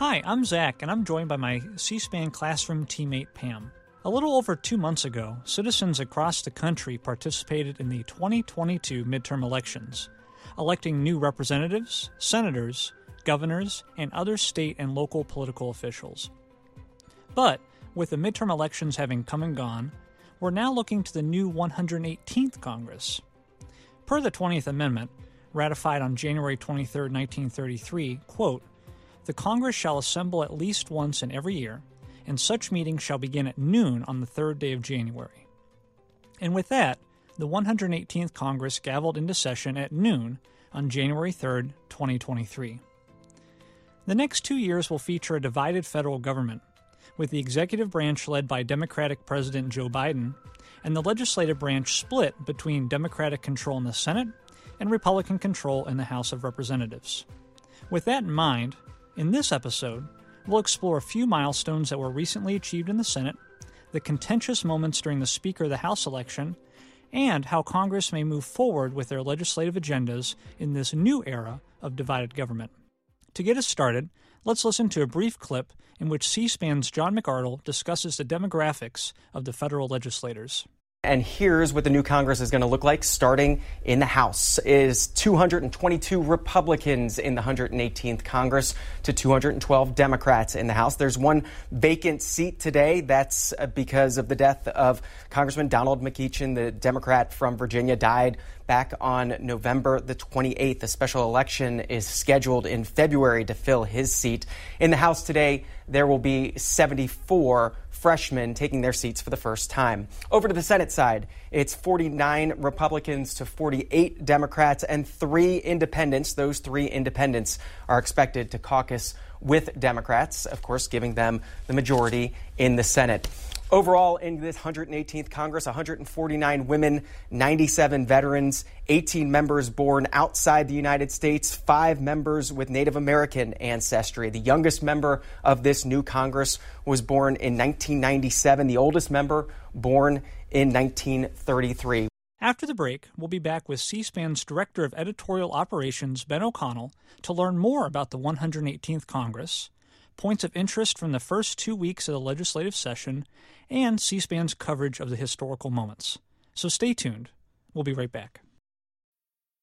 Hi, I'm Zach, and I'm joined by my C SPAN classroom teammate Pam. A little over two months ago, citizens across the country participated in the 2022 midterm elections, electing new representatives, senators, governors, and other state and local political officials. But, with the midterm elections having come and gone, we're now looking to the new 118th Congress. Per the 20th Amendment, ratified on January 23, 1933, quote, the Congress shall assemble at least once in every year, and such meeting shall begin at noon on the third day of January. And with that, the 118th Congress gavelled into session at noon on January 3, 2023. The next two years will feature a divided federal government, with the executive branch led by Democratic President Joe Biden and the legislative branch split between Democratic control in the Senate and Republican control in the House of Representatives. With that in mind, in this episode, we'll explore a few milestones that were recently achieved in the Senate, the contentious moments during the Speaker of the House election, and how Congress may move forward with their legislative agendas in this new era of divided government. To get us started, let's listen to a brief clip in which C SPAN's John McArdle discusses the demographics of the federal legislators. And here's what the new Congress is going to look like starting in the House is 222 Republicans in the 118th Congress to 212 Democrats in the House. There's one vacant seat today. That's uh, because of the death of Congressman Donald McEachin, the Democrat from Virginia, died back on November the 28th. A special election is scheduled in February to fill his seat. In the House today, there will be 74 freshmen taking their seats for the first time. Over to the Senate side, it's 49 Republicans to 48 Democrats and three independents. Those three independents are expected to caucus with Democrats, of course, giving them the majority in the Senate. Overall, in this 118th Congress, 149 women, 97 veterans, 18 members born outside the United States, five members with Native American ancestry. The youngest member of this new Congress was born in 1997, the oldest member born in 1933. After the break, we'll be back with C SPAN's Director of Editorial Operations, Ben O'Connell, to learn more about the 118th Congress, points of interest from the first two weeks of the legislative session, and C SPAN's coverage of the historical moments. So stay tuned. We'll be right back.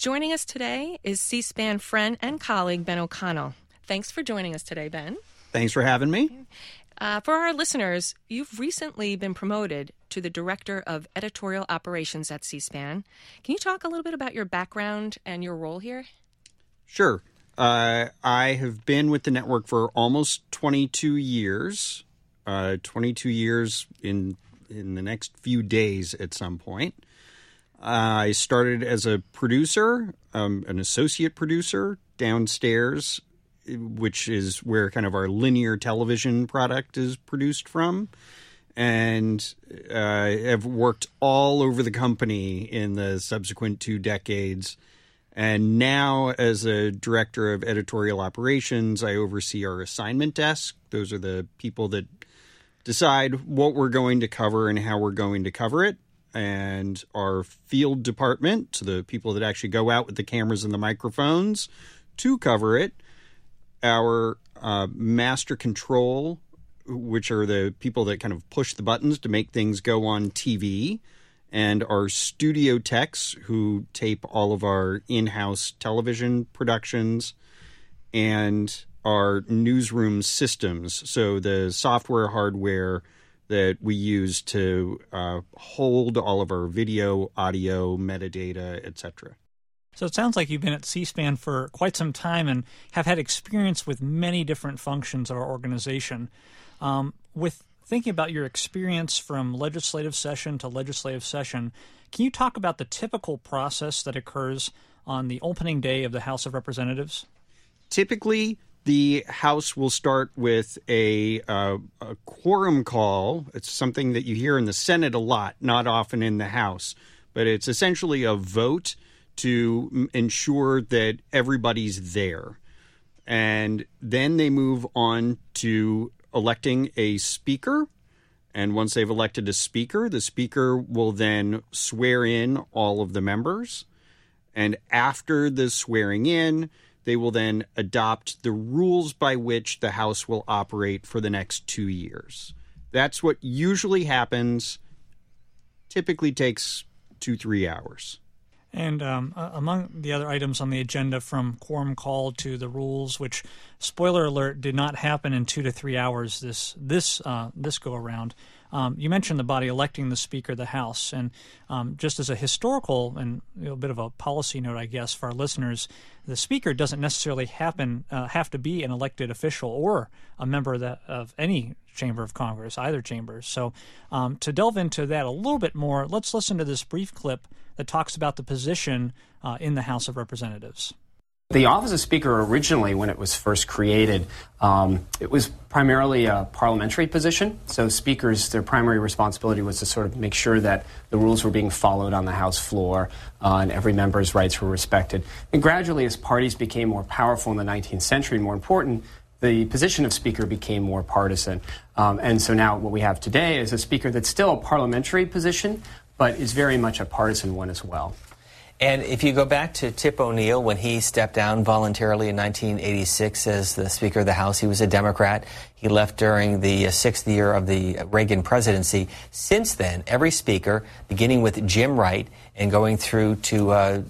Joining us today is C SPAN friend and colleague Ben O'Connell. Thanks for joining us today, Ben. Thanks for having me. Uh, for our listeners, you've recently been promoted to the Director of Editorial Operations at C SPAN. Can you talk a little bit about your background and your role here? Sure. Uh, I have been with the network for almost 22 years. Uh, 22 years in in the next few days at some point. I started as a producer, um, an associate producer downstairs, which is where kind of our linear television product is produced from. And uh, have worked all over the company in the subsequent two decades. And now, as a director of editorial operations, I oversee our assignment desk. Those are the people that decide what we're going to cover and how we're going to cover it and our field department, to the people that actually go out with the cameras and the microphones to cover it, our uh, master control, which are the people that kind of push the buttons to make things go on TV, and our studio techs who tape all of our in house television productions, and our newsroom systems. So the software, hardware, that we use to uh, hold all of our video, audio, metadata, etc. So it sounds like you've been at C SPAN for quite some time and have had experience with many different functions of our organization. Um, with thinking about your experience from legislative session to legislative session, can you talk about the typical process that occurs on the opening day of the House of Representatives? Typically, the House will start with a, uh, a quorum call. It's something that you hear in the Senate a lot, not often in the House, but it's essentially a vote to ensure that everybody's there. And then they move on to electing a speaker. And once they've elected a speaker, the speaker will then swear in all of the members. And after the swearing in, they will then adopt the rules by which the House will operate for the next two years. That's what usually happens, typically takes two, three hours. And um, uh, among the other items on the agenda, from quorum call to the rules, which spoiler alert did not happen in two to three hours this this uh, this go around. Um, you mentioned the body electing the Speaker of the House, and um, just as a historical and you know, a bit of a policy note, I guess, for our listeners, the Speaker doesn't necessarily happen uh, have to be an elected official or a member of, that, of any chamber of Congress, either chambers. So, um, to delve into that a little bit more, let's listen to this brief clip that talks about the position uh, in the House of Representatives. The office of Speaker originally, when it was first created, um, it was primarily a parliamentary position. So speakers, their primary responsibility was to sort of make sure that the rules were being followed on the House floor uh, and every member's rights were respected. And gradually, as parties became more powerful in the 19th century and more important, the position of Speaker became more partisan. Um, and so now what we have today is a Speaker that's still a parliamentary position, but is very much a partisan one as well. And if you go back to Tip O'Neill, when he stepped down voluntarily in 1986 as the Speaker of the House, he was a Democrat. He left during the uh, sixth year of the Reagan presidency. Since then, every Speaker, beginning with Jim Wright and going through to uh,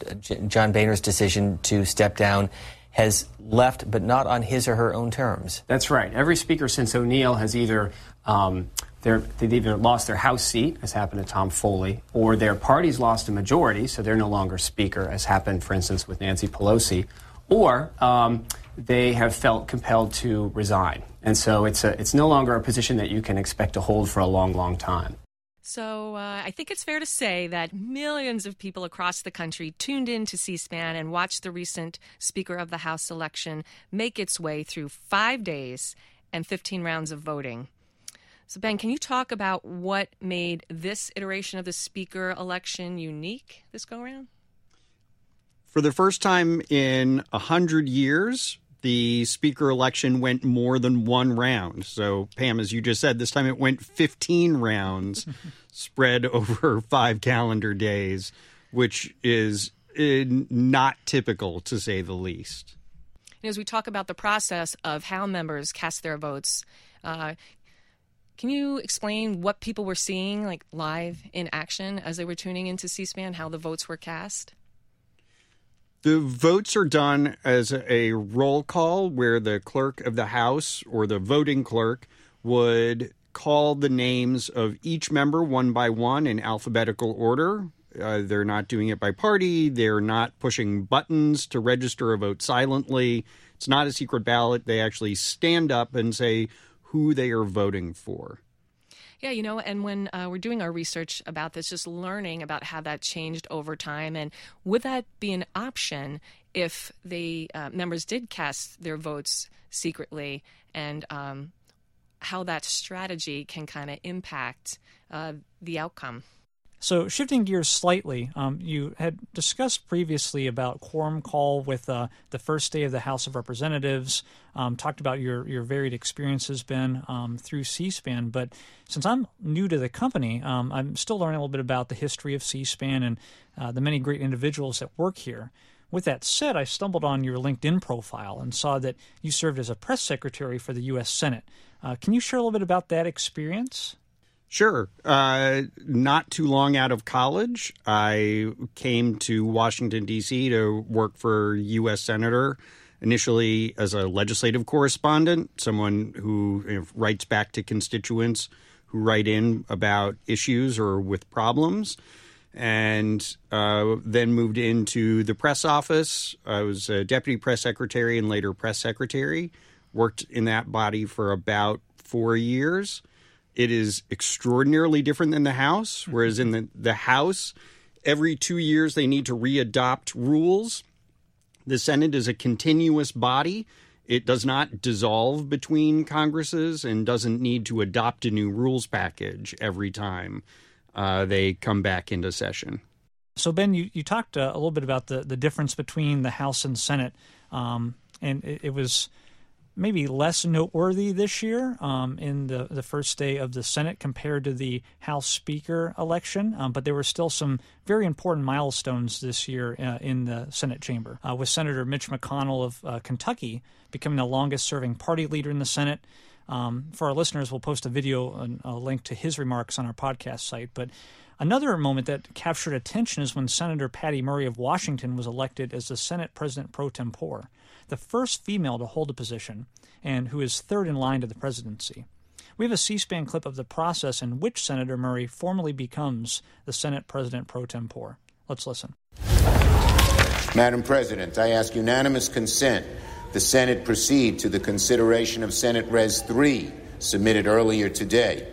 John Boehner's decision to step down, has left, but not on his or her own terms. That's right. Every Speaker since O'Neill has either um, they've either lost their House seat, as happened to Tom Foley, or their party's lost a majority, so they're no longer Speaker, as happened, for instance, with Nancy Pelosi, or um, they have felt compelled to resign. And so it's, a, it's no longer a position that you can expect to hold for a long, long time. So uh, I think it's fair to say that millions of people across the country tuned in to C SPAN and watched the recent Speaker of the House election make its way through five days and 15 rounds of voting. So, Ben, can you talk about what made this iteration of the speaker election unique this go around? For the first time in a hundred years, the speaker election went more than one round. So, Pam, as you just said, this time it went 15 rounds spread over five calendar days, which is uh, not typical to say the least. And as we talk about the process of how members cast their votes, uh, can you explain what people were seeing, like live in action, as they were tuning into C SPAN, how the votes were cast? The votes are done as a roll call where the clerk of the House or the voting clerk would call the names of each member one by one in alphabetical order. Uh, they're not doing it by party. They're not pushing buttons to register a vote silently. It's not a secret ballot. They actually stand up and say, who they are voting for. Yeah, you know, and when uh, we're doing our research about this, just learning about how that changed over time, and would that be an option if the uh, members did cast their votes secretly, and um, how that strategy can kind of impact uh, the outcome? So, shifting gears slightly, um, you had discussed previously about quorum call with uh, the first day of the House of Representatives. Um, talked about your your varied experiences, Ben, um, through C-SPAN. But since I'm new to the company, um, I'm still learning a little bit about the history of C-SPAN and uh, the many great individuals that work here. With that said, I stumbled on your LinkedIn profile and saw that you served as a press secretary for the U.S. Senate. Uh, can you share a little bit about that experience? Sure. Uh, not too long out of college, I came to Washington, D.C. to work for U.S. Senator, initially as a legislative correspondent, someone who writes back to constituents who write in about issues or with problems. And uh, then moved into the press office. I was a deputy press secretary and later press secretary. Worked in that body for about four years it is extraordinarily different than the House, whereas in the, the House, every two years they need to readopt rules. The Senate is a continuous body. it does not dissolve between Congresses and doesn't need to adopt a new rules package every time uh, they come back into session. So, Ben, you, you talked uh, a little bit about the, the difference between the House and Senate, um, and it, it, was maybe less noteworthy this year um, in the, the first day of the Senate compared to the House Speaker election, um, but there were still some very important milestones this year uh, in the Senate chamber, uh, with Senator Mitch McConnell of uh, Kentucky becoming the longest serving party leader in the Senate. Um, for our listeners, we'll post a video and a link to his remarks on our podcast site. But another moment that captured attention is when Senator Patty Murray of Washington was elected as the Senate President pro tempore the first female to hold a position and who is third in line to the presidency. We have a C SPAN clip of the process in which Senator Murray formally becomes the Senate President pro tempore. Let's listen. Madam President, I ask unanimous consent the Senate proceed to the consideration of Senate Res 3 submitted earlier today.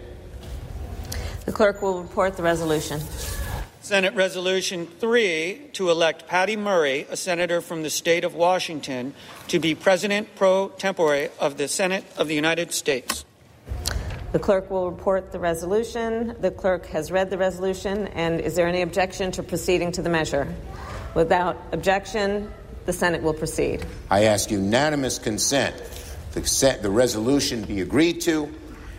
The clerk will report the resolution. Senate Resolution 3 to elect Patty Murray, a senator from the state of Washington, to be President pro tempore of the Senate of the United States. The clerk will report the resolution. The clerk has read the resolution, and is there any objection to proceeding to the measure? Without objection, the Senate will proceed. I ask unanimous consent that the resolution be agreed to,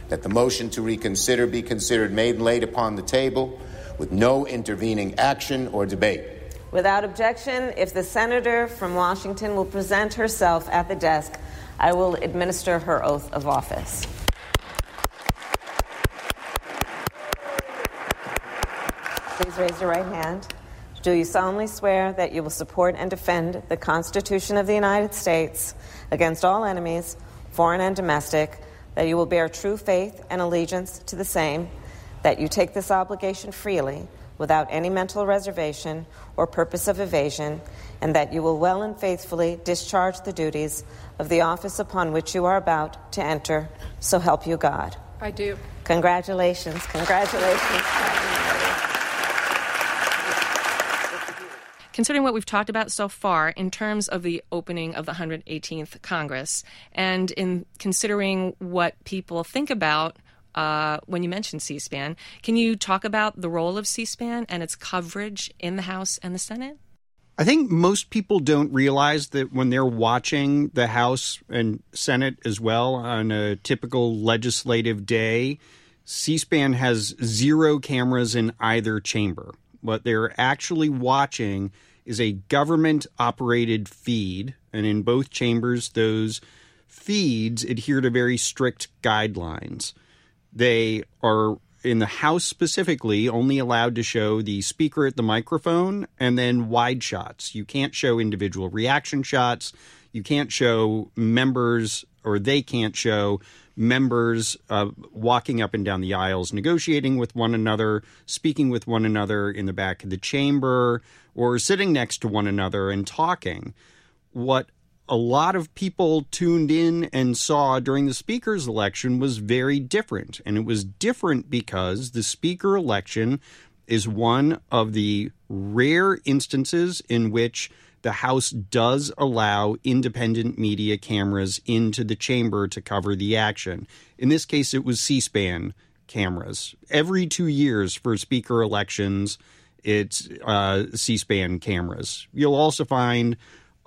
that the motion to reconsider be considered made and laid upon the table with no intervening action or debate. Without objection, if the senator from Washington will present herself at the desk, I will administer her oath of office. Please raise your right hand. Do you solemnly swear that you will support and defend the Constitution of the United States against all enemies, foreign and domestic, that you will bear true faith and allegiance to the same? That you take this obligation freely without any mental reservation or purpose of evasion, and that you will well and faithfully discharge the duties of the office upon which you are about to enter. So help you God. I do. Congratulations. Congratulations. Considering what we've talked about so far in terms of the opening of the 118th Congress, and in considering what people think about uh, when you mentioned C SPAN. Can you talk about the role of C SPAN and its coverage in the House and the Senate? I think most people don't realize that when they're watching the House and Senate as well on a typical legislative day, C SPAN has zero cameras in either chamber. What they're actually watching is a government operated feed, and in both chambers, those feeds adhere to very strict guidelines. They are in the House specifically only allowed to show the speaker at the microphone and then wide shots. You can't show individual reaction shots. You can't show members, or they can't show members uh, walking up and down the aisles, negotiating with one another, speaking with one another in the back of the chamber, or sitting next to one another and talking. What a lot of people tuned in and saw during the speaker's election was very different. And it was different because the speaker election is one of the rare instances in which the House does allow independent media cameras into the chamber to cover the action. In this case, it was C SPAN cameras. Every two years for speaker elections, it's uh, C SPAN cameras. You'll also find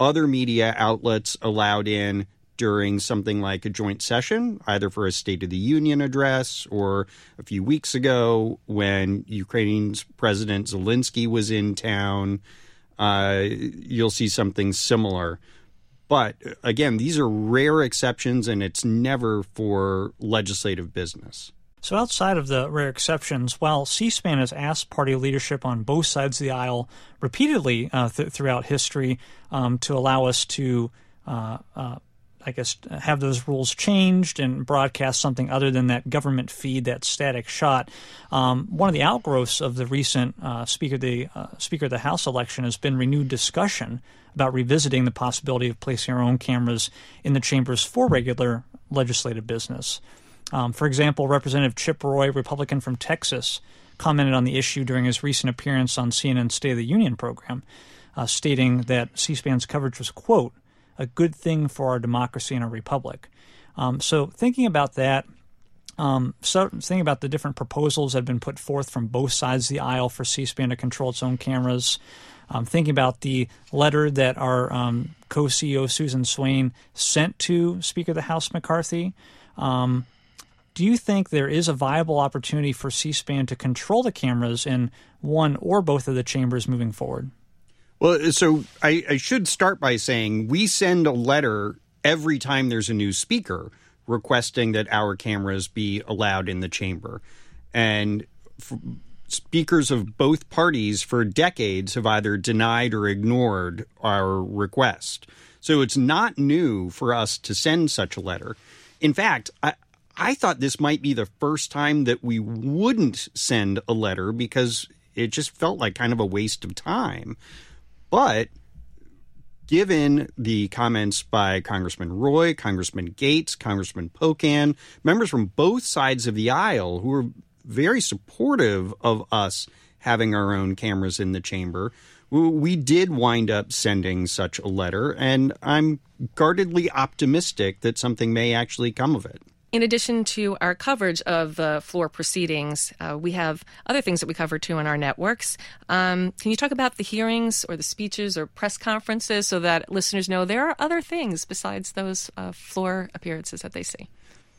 other media outlets allowed in during something like a joint session, either for a State of the Union address or a few weeks ago when Ukraine's President Zelensky was in town. Uh, you'll see something similar. But again, these are rare exceptions, and it's never for legislative business. So, outside of the rare exceptions, while C SPAN has asked party leadership on both sides of the aisle repeatedly uh, th- throughout history um, to allow us to, uh, uh, I guess, have those rules changed and broadcast something other than that government feed, that static shot, um, one of the outgrowths of the recent uh, Speaker, of the, uh, Speaker of the House election has been renewed discussion about revisiting the possibility of placing our own cameras in the chambers for regular legislative business. Um, for example, Representative Chip Roy, Republican from Texas, commented on the issue during his recent appearance on CNN's State of the Union program, uh, stating that C SPAN's coverage was, quote, a good thing for our democracy and our republic. Um, so, thinking about that, um, so thinking about the different proposals that have been put forth from both sides of the aisle for C-SPAN to control its own cameras, um, thinking about the letter that our um, co-CEO Susan Swain sent to Speaker of the House McCarthy. Um, do you think there is a viable opportunity for C-SPAN to control the cameras in one or both of the chambers moving forward? Well, so I, I should start by saying we send a letter every time there's a new speaker requesting that our cameras be allowed in the chamber. And speakers of both parties for decades have either denied or ignored our request. So it's not new for us to send such a letter. In fact, I, I thought this might be the first time that we wouldn't send a letter because it just felt like kind of a waste of time. But given the comments by Congressman Roy, Congressman Gaetz, Congressman Pocan, members from both sides of the aisle who were very supportive of us having our own cameras in the chamber, we did wind up sending such a letter, and I'm guardedly optimistic that something may actually come of it. In addition to our coverage of the floor proceedings, uh, we have other things that we cover too in our networks. Um, can you talk about the hearings or the speeches or press conferences so that listeners know there are other things besides those uh, floor appearances that they see?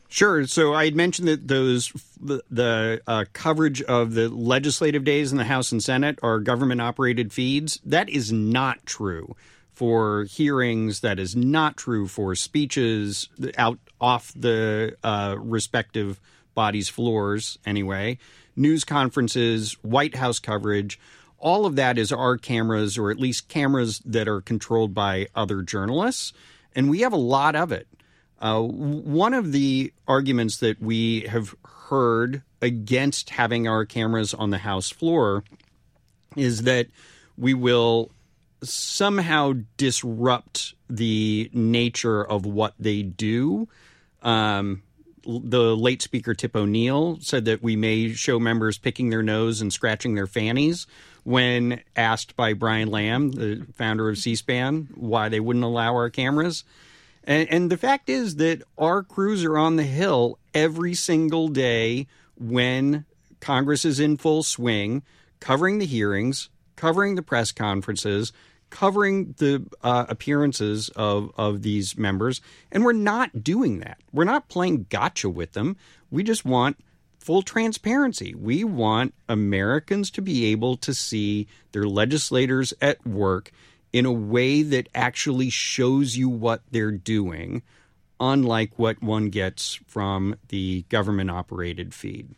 Sure. So I had mentioned that those the, the uh, coverage of the legislative days in the House and Senate are government operated feeds. That is not true for hearings. That is not true for speeches out off the uh, respective bodies' floors. Anyway, news conferences, White House coverage. All of that is our cameras, or at least cameras that are controlled by other journalists, and we have a lot of it. Uh, one of the arguments that we have heard against having our cameras on the House floor is that we will somehow disrupt the nature of what they do. Um, the late speaker Tip O'Neill said that we may show members picking their nose and scratching their fannies when asked by Brian Lamb, the founder of C-SPAN, why they wouldn't allow our cameras. And, and the fact is that our crews are on the Hill every single day when Congress is in full swing, covering the hearings, covering the press conferences, covering the uh, appearances of, of these members, and we're not doing that. We're not playing gotcha with them. We just want full transparency. We want Americans to be able to see their legislators at work in a way that actually shows you what they're doing, unlike what one gets from the government operated feed.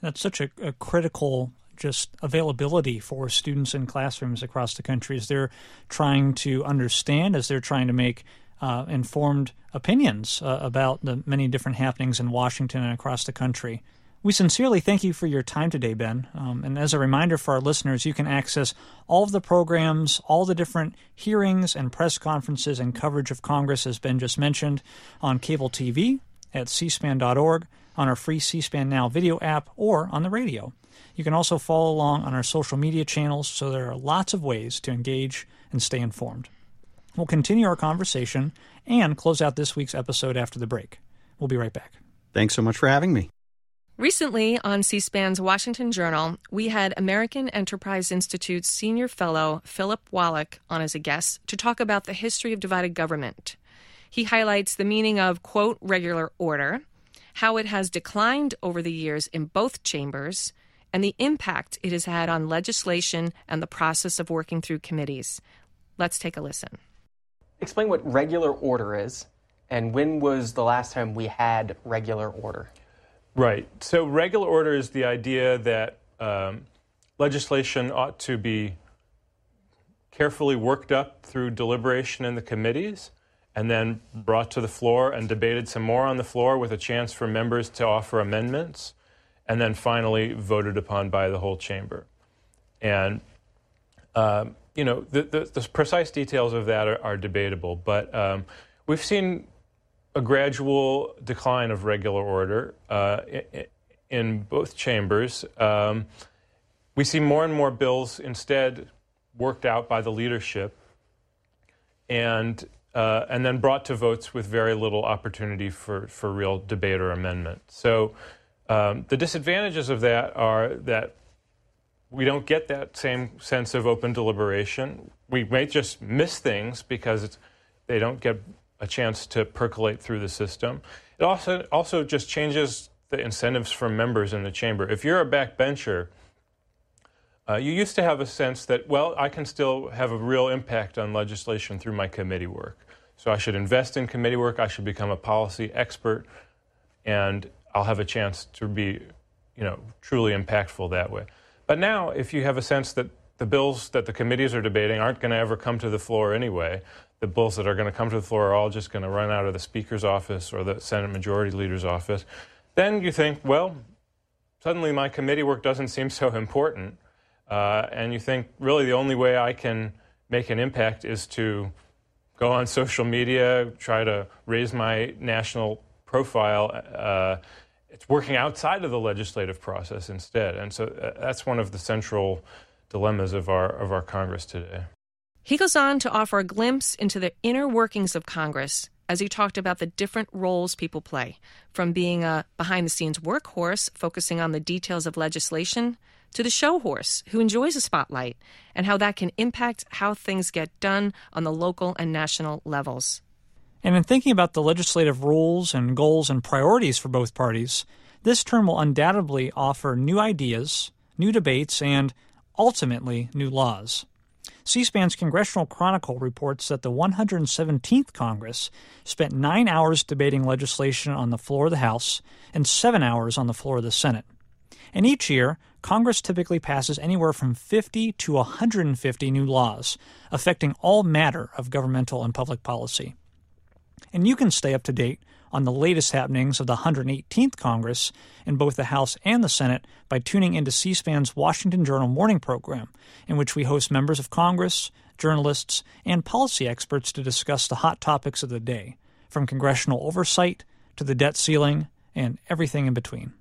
That's such a, a critical just availability for students in classrooms across the country as they're trying to understand, as they're trying to make uh, informed opinions uh, about the many different happenings in Washington and across the country. We sincerely thank you for your time today, Ben. Um, and as a reminder for our listeners, you can access all of the programs, all the different hearings and press conferences and coverage of Congress, as Ben just mentioned, on cable TV at cspan.org, on our free C SPAN Now video app, or on the radio. You can also follow along on our social media channels, so there are lots of ways to engage and stay informed. We'll continue our conversation and close out this week's episode after the break. We'll be right back. Thanks so much for having me. Recently on C SPAN's Washington Journal, we had American Enterprise Institute's senior fellow Philip Wallach on as a guest to talk about the history of divided government. He highlights the meaning of, quote, regular order, how it has declined over the years in both chambers, and the impact it has had on legislation and the process of working through committees. Let's take a listen. Explain what regular order is, and when was the last time we had regular order? Right. So, regular order is the idea that um, legislation ought to be carefully worked up through deliberation in the committees and then brought to the floor and debated some more on the floor with a chance for members to offer amendments and then finally voted upon by the whole chamber. And, um, you know, the, the, the, precise details of that are, are debatable, but um, we've seen a gradual decline of regular order uh, in, both chambers. Um, we see more and more bills instead worked out by the leadership. And uh, and then brought to votes with very little opportunity for, for real debate or amendment. So um, the disadvantages of that are that we don't get that same sense of open deliberation. We may just miss things because they don't get a chance to percolate through the system. It also also just changes the incentives for members in the chamber. If you're a backbencher, uh, you used to have a sense that, well, I can still have a real impact on legislation through my committee work. So I should invest in committee work, I should become a policy expert, and I'll have a chance to be, you know, truly impactful that way. But now, if you have a sense that the bills that the committees are debating aren't going to ever come to the floor anyway, the bills that are going to come to the floor are all just going to run out of the Speaker's office or the Senate Majority Leader's office, then you think, well, suddenly my committee work doesn't seem so important. Uh, and you think, really, the only way I can make an impact is to go on social media, try to raise my national profile. Uh, it's working outside of the legislative process instead. And so uh, that's one of the central dilemmas of our, of our Congress today. He goes on to offer a glimpse into the inner workings of Congress as he talked about the different roles people play, from being a behind the scenes workhorse focusing on the details of legislation to the show horse who enjoys a spotlight and how that can impact how things get done on the local and national levels. And in thinking about the legislative rules and goals and priorities for both parties, this term will undoubtedly offer new ideas, new debates, and ultimately new laws. C SPAN's Congressional Chronicle reports that the 117th Congress spent nine hours debating legislation on the floor of the House and seven hours on the floor of the Senate. And each year, Congress typically passes anywhere from 50 to 150 new laws affecting all matter of governmental and public policy. And you can stay up to date on the latest happenings of the 118th Congress in both the House and the Senate by tuning into C SPAN's Washington Journal morning program, in which we host members of Congress, journalists, and policy experts to discuss the hot topics of the day, from congressional oversight to the debt ceiling and everything in between.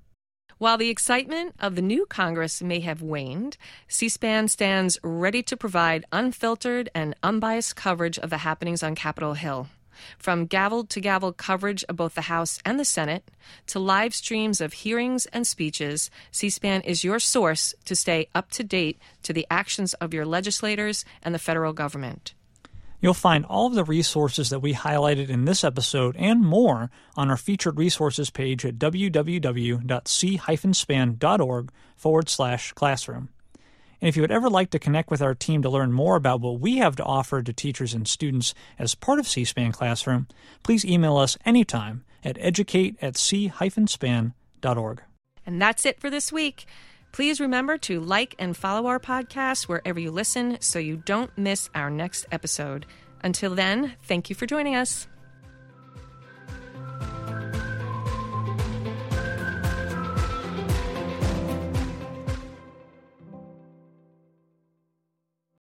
While the excitement of the new Congress may have waned, C SPAN stands ready to provide unfiltered and unbiased coverage of the happenings on Capitol Hill. From gavel to gavel coverage of both the House and the Senate, to live streams of hearings and speeches, C SPAN is your source to stay up to date to the actions of your legislators and the federal government. You'll find all of the resources that we highlighted in this episode and more on our featured resources page at www.c-span.org forward slash classroom. And if you would ever like to connect with our team to learn more about what we have to offer to teachers and students as part of C-SPAN Classroom, please email us anytime at educate at c-span.org. And that's it for this week. Please remember to like and follow our podcast wherever you listen so you don't miss our next episode. Until then, thank you for joining us.